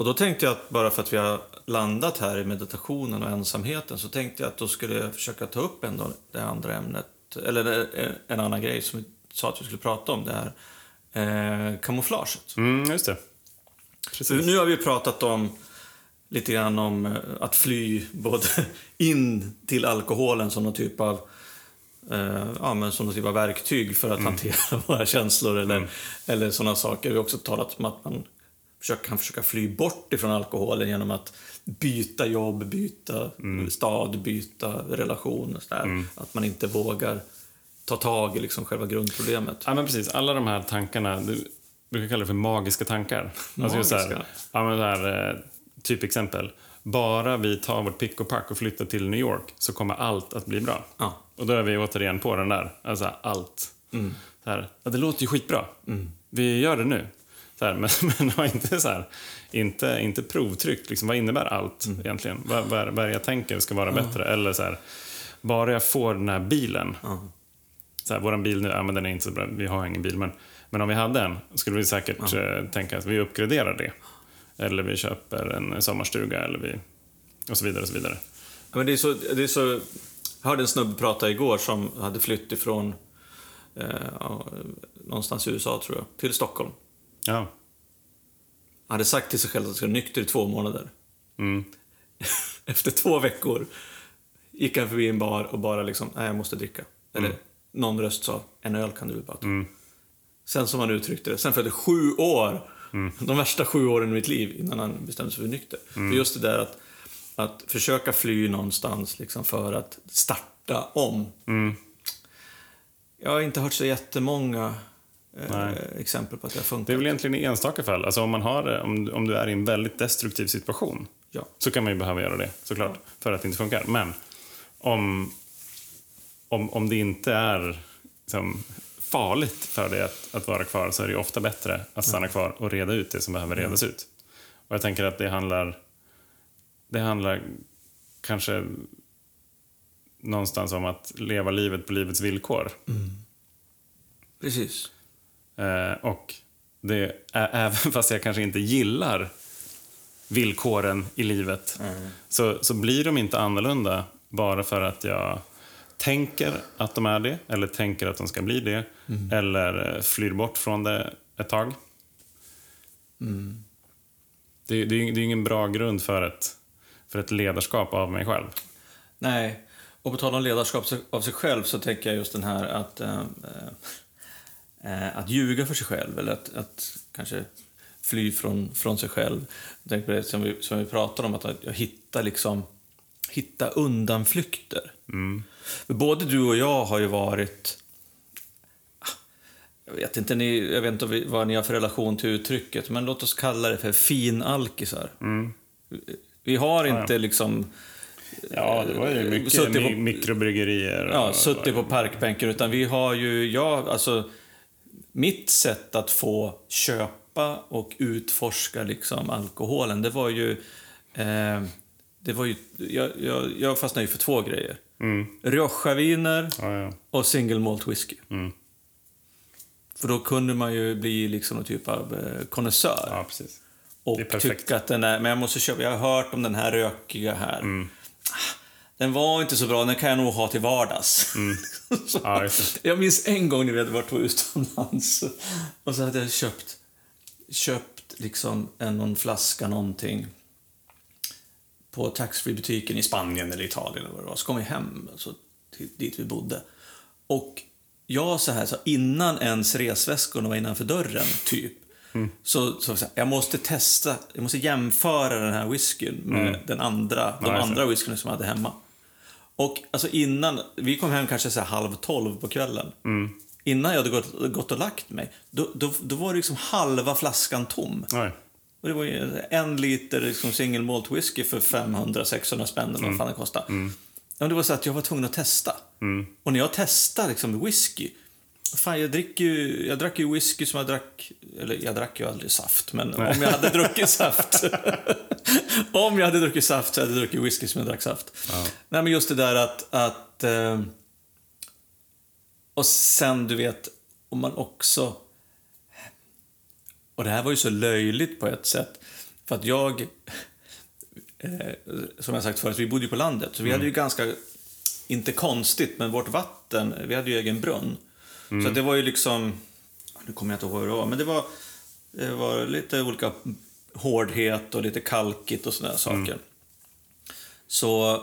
och då tänkte jag att bara för att vi har landat här i meditationen och ensamheten så tänkte jag att då skulle jag försöka ta upp ändå det andra ämnet, eller det- en annan grej som vi sa att vi skulle prata om, det här eh, kamouflaget. Mm, just det. Precis. nu har vi pratat om lite grann om eh, att fly både in till alkoholen som någon typ av eh, ja, men som någon typ av verktyg för att hantera våra känslor eller, eller sådana saker. Vi har också talat om att man försöker, kan försöka fly bort ifrån alkoholen genom att byta jobb, byta stad, byta relation. Och sådär. Att man inte vågar ta tag i liksom själva grundproblemet. Ja, men precis. Alla de här tankarna, du brukar kalla det för magiska tankar. Alltså just så här, Magiska? ja, men här, eh, typ exempel. Bara vi tar vårt pick och pack och flyttar till New York så kommer allt att bli bra. Ja. Och då är vi återigen på den där, alltså allt. Så här, ja, det låter ju skitbra. Vi gör det nu. Så här, men men var inte så här, inte, inte provtryckt. Liksom, vad innebär allt egentligen? Vad, vad, vad är det jag tänker ska vara bättre? Eller så här, bara jag får den här bilen. Så här, våran bil nu, ja, men den är inte så bra. Vi har ingen bil. Men, men om vi hade en skulle vi säkert eh, tänka att vi uppgraderar det. Eller vi köper en sommarstuga eller vi... Och så vidare och så vidare. Ja, Men det är så, det är så, jag hörde en snubbe prata igår som hade flytt ifrån eh, någonstans i USA, tror jag, till Stockholm. Ja. Han hade sagt till sig själv att han skulle vara nykter i två månader. Mm. Efter två veckor gick han förbi en bar och bara liksom, nej jag måste dricka. Eller någon röst sa, en öl kan du väl bara ta. Mm. Sen som han uttryckte det, sen följde sju år, de värsta sju åren i mitt liv innan han bestämde sig för nykter. För just det där att, att försöka fly någonstans liksom för att starta om. Jag har inte hört så jättemånga Nej. exempel på att det har Det funkat. är väl egentligen i enstaka fall. Alltså om, man har, om, om du är i en väldigt destruktiv situation Ja. så kan man ju behöva göra det såklart. För att det inte funkar. Men om, om, om det inte är liksom, farligt för dig att, att vara kvar så är det ofta bättre att stanna kvar och reda ut det som behöver redas ut. Och jag tänker att det handlar, det handlar kanske någonstans om att leva livet på livets villkor. Precis. Eh, och det även fast jag kanske inte gillar villkoren i livet så, så blir de inte annorlunda bara för att jag tänker att de är det eller tänker att de ska bli det eller eh, flyr bort från det ett tag. Det, det, är ju- det är ingen bra grund för ett, för ett ledarskap av mig själv. Nej, och på tal om ledarskap av sig själv så tänker jag just den här att, eh, eh, att ljuga för sig själv eller att, att kanske fly från, från sig själv. Jag tänker på det som vi, som vi pratade om, att jag hittar liksom hitta undanflykter. För både du och jag har ju varit ah, jag vet inte, ni, jag vet inte vad- ni har för relation till uttrycket, men låt oss kalla det för finalkisar. Vi har inte liksom Ja, det var ju mycket Suttit på- mi- mikrobryggerier. Ja, suttit på parkbänken. Utan vi har ju, ja, alltså mitt sätt att få köpa och utforska liksom alkoholen, det var ju, eh, det var ju, jag, jag, jag fastnade ju för två grejer. Mm. Rioja-viner Ja, ja. och single malt whisky. Mm. För då kunde man ju bli liksom någon typ av eh, konnässör. ja, och tycka att den är, men jag måste köpa, jag har hört om den här rökiga här. Mm. Den var inte så bra, den kan jag nog ha till vardags. Mm. Ja, jag minns en gång när vi hade varit utomlands och så hade jag köpt, köpt liksom en, någon flaska någonting på taxfree-butiken i Spanien eller Italien eller vad det var. Så kom vi hem alltså, till, dit vi bodde. Och jag så här, så innan ens resväskorna var innanför dörren, typ, så, så, så här, jag måste testa, jag måste jämföra den här whiskyn med den andra, de jag andra whiskyna som jag hade hemma. Och alltså innan, vi kom hem kanske så halv tolv på kvällen. Innan jag hade gått, gått och lagt mig, då, då, då var det liksom halva flaskan tom. Oj. Och det var ju en liter liksom single malt whisky för 500-600 spänn eller vad fan det kostade. Ja, men det var så att jag var tvungen att testa. Och när jag testade liksom whisky, Fan, jag, dricker ju, jag drack ju whisky som jag drack... Eller jag drack ju aldrig saft, men om jag hade druckit saft... om jag hade druckit saft så hade jag druckit whisky som jag drack saft. Ja. Nej, men just det där att... att eh, och sen, du vet, om man också... Och det här var ju så löjligt på ett sätt. För att jag... Eh, som jag sagt förut, vi bodde ju på landet. Så vi hade ju ganska... Inte konstigt, men vårt vatten... Vi hade ju egen brunn. Så att det var ju liksom... Nu kommer jag inte ihåg vad det var, men det var, det var lite olika hårdhet och lite kalkigt och sådana saker. Så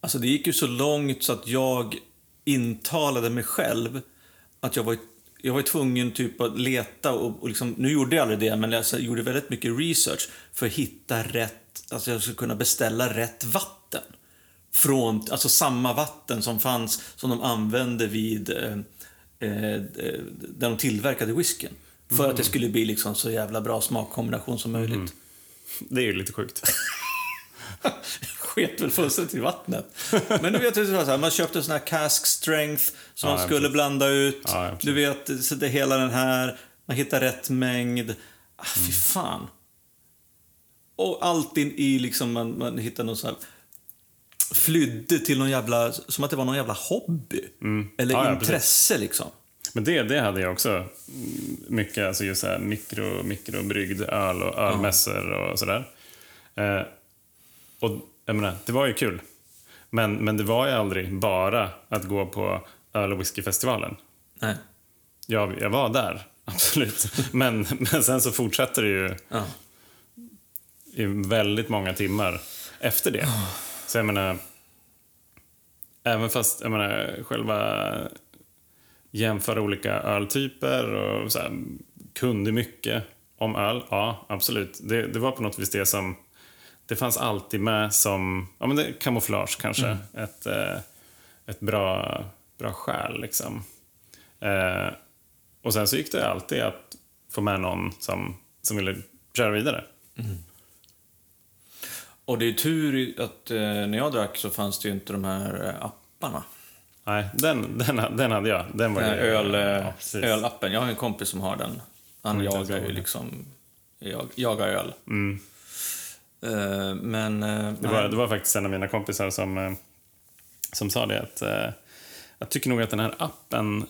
alltså det gick ju så långt så att jag intalade mig själv att jag var, jag var tvungen typ att leta och, och liksom, nu gjorde jag aldrig det, men jag gjorde väldigt mycket research för att hitta rätt, alltså jag skulle kunna beställa rätt vatten. Från, alltså samma vatten som fanns, som de använde vid, eh, eh, där de tillverkade whiskyn. För att det skulle bli liksom så jävla bra smakkombination som möjligt. Det är ju lite sjukt. sket väl fullständigt i vattnet. Men du vet, det var så här, man köpte sån här cask strength som Ja, man skulle blanda ut. Ja, du vet, så det hela den här, man hittar rätt mängd. Ah, Mm. fy fan. Och allt in i liksom, man, man hittar någon sån här flydde till någon jävla, som att det var någon jävla hobby. Eller Mm. Ja, ja, intresse liksom. Men det, det hade jag också mycket, alltså just så här mikro, mikrobryggd öl och ölmässor och sådär. Eh, och jag menar, det var ju kul. Men, men det var ju aldrig bara att gå på öl och whiskyfestivalen. Nej. Jag, jag var där, absolut. Men, men sen så fortsatte det ju Ja. i väldigt många timmar efter det. Så jag menar, även fast jag menar, själva jämföra olika öltyper och så här, kunde mycket om öl, ja absolut. Det, det var på något vis det som, det fanns alltid med som, ja men det, kamouflage kanske, ett, eh, ett bra, bra skäl liksom. Eh, och sen så gick det alltid att få med någon som, som ville köra vidare. Och det är tur att eh, när jag drack så fanns det ju inte de här eh, apparna. Nej, den, den, den hade jag. Den var Den öl, ja, eh, ölappen. Jag har en kompis som har den. Han Mm, jagar jag ju liksom... Jag, jagar öl. Mm. Eh, men... eh, Det, var, det var faktiskt en av mina kompisar som, som sa det att eh, jag tycker nog att den här appen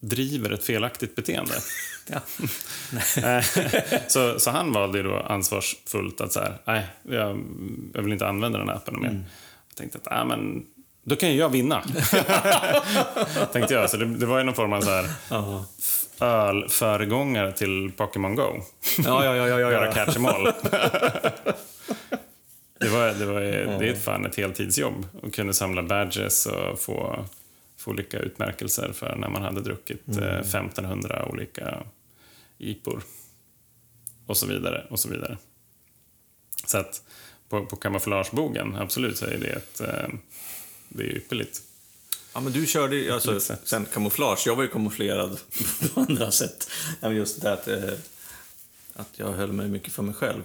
driver ett felaktigt beteende. Så, så han valde ju då ansvarsfullt att så här, nej, jag, jag vill inte använda den här appen mer. Jag tänkte att, nej men, då kan ju jag vinna. tänkte jag. Så det, det var ju någon form av så här ölföregångare till Pokémon Go. Ja, ja, ja, ja, ja, Göra catch em all. det, var, det, var, det är fan ett heltidsjobb att kunna samla badges och få, få olika utmärkelser för när man hade druckit eh, 1500 olika IPor. Och så vidare, och så vidare. Så att på, på kamouflagebogen, absolut, så är det ett... Det är ypperligt. Ja, men du körde alltså, sen kamouflage. Jag var ju kamouflerad på andra sätt. Men just det att, eh, att jag höll mig mycket för mig själv.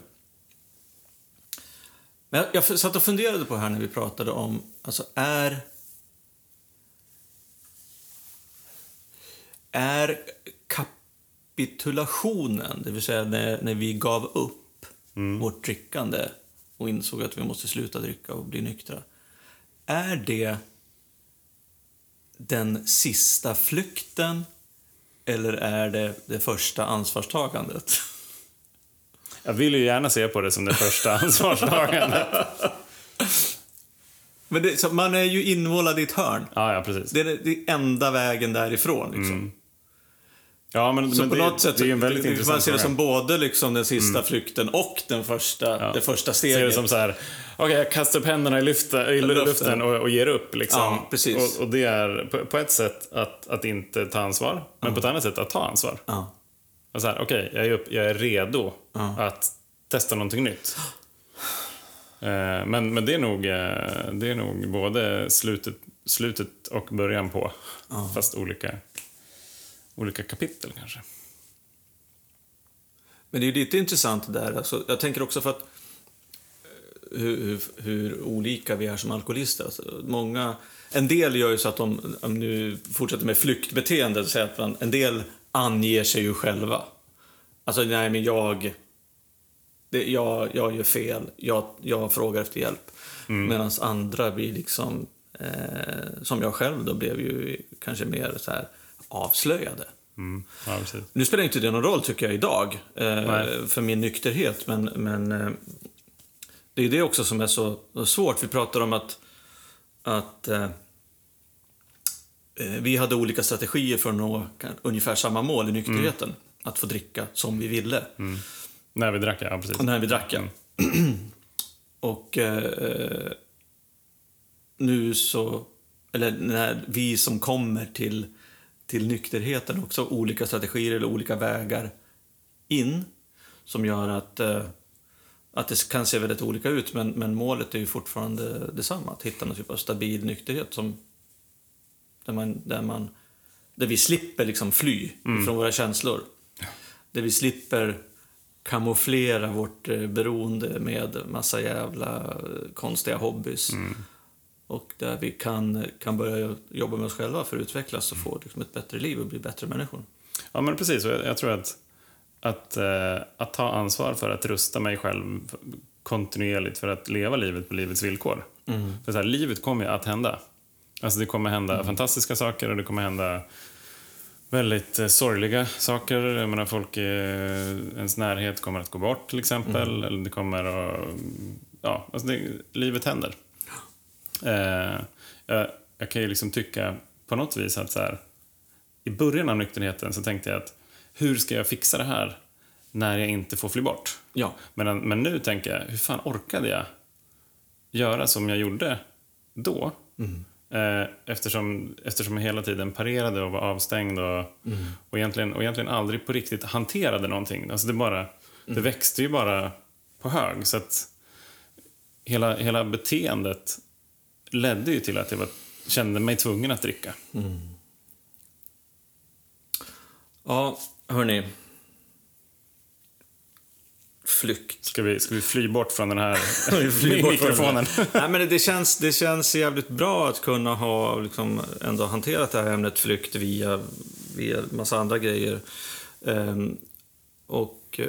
Men jag, jag satt och funderade på här när vi pratade om, alltså är... Är kapitulationen, det vill säga när, när vi gav upp vårt drickande och insåg att vi måste sluta dricka och bli nyktra. Är det den sista flykten eller är det det första ansvarstagandet? Jag vill ju gärna se på det som det första ansvarstagandet. Men det, man är ju inmålad i ett hörn. Ja, ja, precis. Det är är enda vägen därifrån. Liksom. Ja, men, Så men på det, något sätt, det är en väldigt det- intressant man ser det som både liksom den sista flykten och den första, Ja. det första Ser steget. det som så här, okej jag kastar upp händerna i, lyfta, i luften. och, och ger upp. Liksom. Ja, precis. Och, och det är på, på ett sätt att, att inte ta ansvar, men på ett annat sätt att ta ansvar. Ja. Okej, jag, är upp, jag är redo att testa någonting nytt. Eh, men, men det är nog, eh, det är nog både slutet, slutet och början på, fast olika, olika kapitel kanske. Men det är lite intressant det där. Alltså, jag tänker också för att eh, hur, hur, hur olika vi är som alkoholister. Alltså, många, en del gör ju så att de, om nu fortsätter med flyktbeteende, så att man, en del anger sig ju själva. Alltså, nej men jag, det, jag, jag gör fel, jag, jag frågar efter hjälp. Mm. Medan andra blir liksom, eh, som jag själv då, blev ju kanske mer så här avslöjade. Mm. Ja, nu spelar inte det någon roll tycker jag idag, eh, för min nykterhet, men, men eh, det är det också som är så svårt. Vi pratar om att, att eh, eh vi hade olika strategier för att nå ungefär samma mål i nykterheten. Mm. Att få dricka som vi ville. Mm. När vi drack, ja. Precis. Och när vi drack, ja. Mm. och eh, nu så... Eller när vi som kommer till, till nykterheten också olika strategier eller olika vägar in som gör att eh, att det kan se väldigt olika ut, men, men målet är ju fortfarande detsamma. Att hitta någon typ av stabil nykterhet som, där, man, där, man, där vi slipper liksom fly mm. från våra känslor. Där vi slipper kamouflera vårt eh, beroende med massa jävla konstiga hobbys. Mm. Och där vi kan, kan börja jobba med oss själva för att utvecklas och få liksom, ett bättre liv och bli bättre människor. Ja, men precis. Jag, jag tror att att, eh, att ta ansvar för att rusta mig själv kontinuerligt för att leva livet på livets villkor. Mm. För så här, livet kommer ju att hända. Alltså det kommer hända mm. fantastiska saker och det kommer hända väldigt eh, sorgliga saker. Jag menar, folk i ens närhet kommer att gå bort till exempel. Mm. Eller det kommer att... Ja, alltså det, livet händer. Eh, jag, jag, kan ju liksom tycka på något vis att så här, i början av nykterheten så tänkte jag att hur ska jag fixa det här när jag inte får fly bort? Ja. Men, men nu tänker jag, hur fan orkade jag göra som jag gjorde då? Mm. Eh, eftersom, eftersom jag hela tiden parerade och var avstängd och, mm. och, egentligen, och egentligen aldrig på riktigt hanterade någonting. Alltså det, bara, mm. det växte ju bara på hög. Så att hela, hela beteendet ledde ju till att jag var, kände mig tvungen att dricka. Mm. Ja, Hörni. Flykt. Ska vi, ska vi fly bort från den här mikrofonen? Nej, men det, känns, det känns jävligt bra att kunna ha liksom, ändå hanterat det här ämnet flykt via, via massa andra grejer. Ehm, och eh,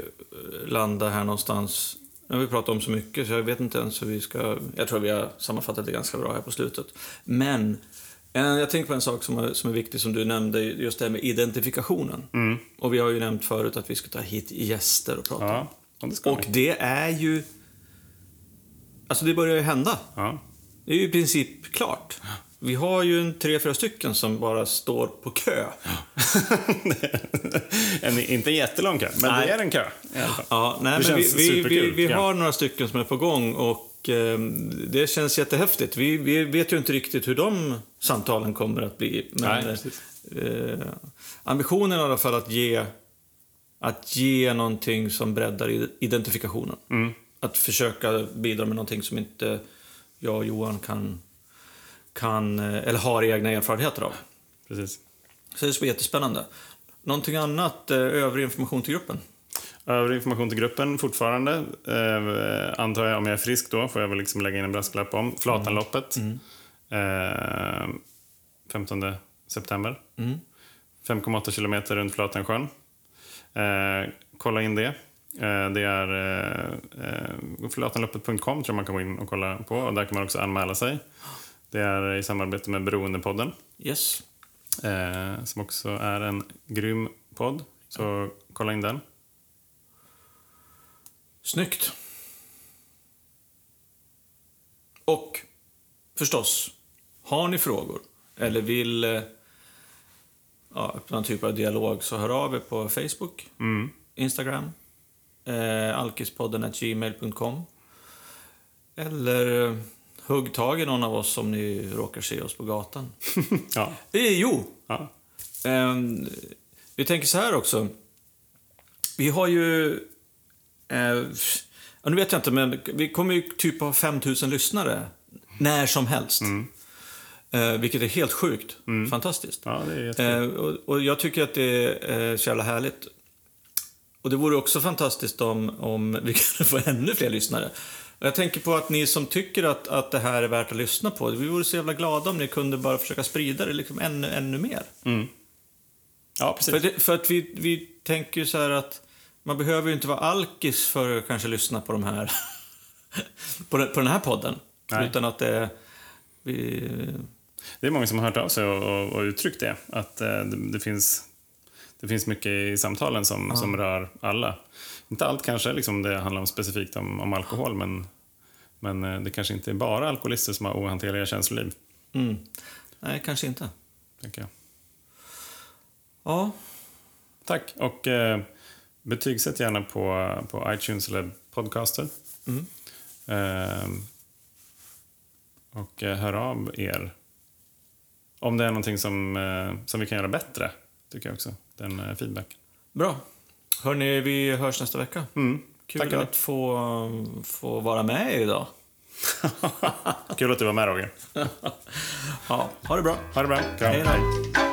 landa här någonstans. Nu har vi pratat om så mycket så jag vet inte ens hur vi ska... Jag tror vi har sammanfattat det ganska bra här på slutet. Men Eh, jag tänker på en sak som är, som är viktig som du nämnde, just det här med identifikationen. Mm. Och vi har ju nämnt förut att vi ska ta hit gäster och prata. Ja, det och det är ju... Alltså det börjar ju hända. Ja. Det är ju i princip klart. Vi har ju en tre, fyra stycken som bara står på kö. en, inte en jättelång kö, men nej. det är en kö. Ja, nej, det men vi, vi, vi, vi har några stycken som är på gång och eh, det känns jättehäftigt. Vi, vi vet ju inte riktigt hur de samtalen kommer att bli. Men Nej, eh, ambitionen är i alla fall att ge, att ge någonting som breddar identifikationen. Mm. Att försöka bidra med någonting som inte jag och Johan kan, kan eh, eller har egna erfarenheter av. Precis. Så det är jättespännande. Någonting annat, övrig information till gruppen? Övrig information till gruppen fortfarande. Eh, antar jag, om jag är frisk då, får jag väl liksom lägga in en brasklapp om. Flatanloppet. Mm. Eh, 15 september. Mm. 5,8 kilometer runt Flatansjön. Eh, kolla in det. Eh, det är eh, flatanloppet.com tror jag man kan gå in och kolla på. Och där kan man också anmäla sig. Det är i samarbete med Beroendepodden. Yes. Eh, som också är en grym podd. Så kolla in den. Snyggt. Och förstås, har ni frågor eller vill eh, ja, öppna en typ av dialog så hör av er på Facebook, mm. Instagram, eh, alkispodden gmail.com eller eh, hugg tag i någon av oss om ni råkar se oss på gatan. ja. Eh, jo, ja. eh, vi tänker så här också. Vi har ju Eh, nu vet jag inte, men vi kommer ju typ ha 5000 lyssnare när som helst. Mm. Eh, vilket är helt sjukt. Mm. Fantastiskt. Ja, det är eh, och, och, jag tycker att det är så jävla härligt. Och det vore också fantastiskt om, om vi kunde få ännu fler lyssnare. Jag tänker på att ni som tycker att, att det här är värt att lyssna på, vi vore så jävla glada om ni kunde bara försöka sprida det liksom ännu, ännu mer. Ja, precis. För, det, för att vi, vi tänker ju så här att man behöver ju inte vara alkis för att kanske lyssna på de här på, den, på den här podden. Nej. Utan att det... Vi, Det är många som har hört av sig och, och, och uttryckt det. Att eh, det, det, finns, det finns mycket i samtalen som, som rör alla. Inte allt kanske, liksom det handlar om specifikt om, om alkohol, men, men eh, det kanske inte är bara alkoholister som har ohanterliga känsloliv. mm, nej, kanske inte. Tänker jag. Ja, Tack. Och eh, betygsätt gärna på, på iTunes eller Podcaster. Mm. Eh, och hör av er om det är någonting som, eh, som vi kan göra bättre, tycker jag också. Den eh, feedbacken. bra. Hörni, vi hörs nästa vecka. Mm. Kul Tackar. att få, få vara med idag. Kul att du var med, Roger. Ja, ha det bra. Ha det bra. Kram. Hej då.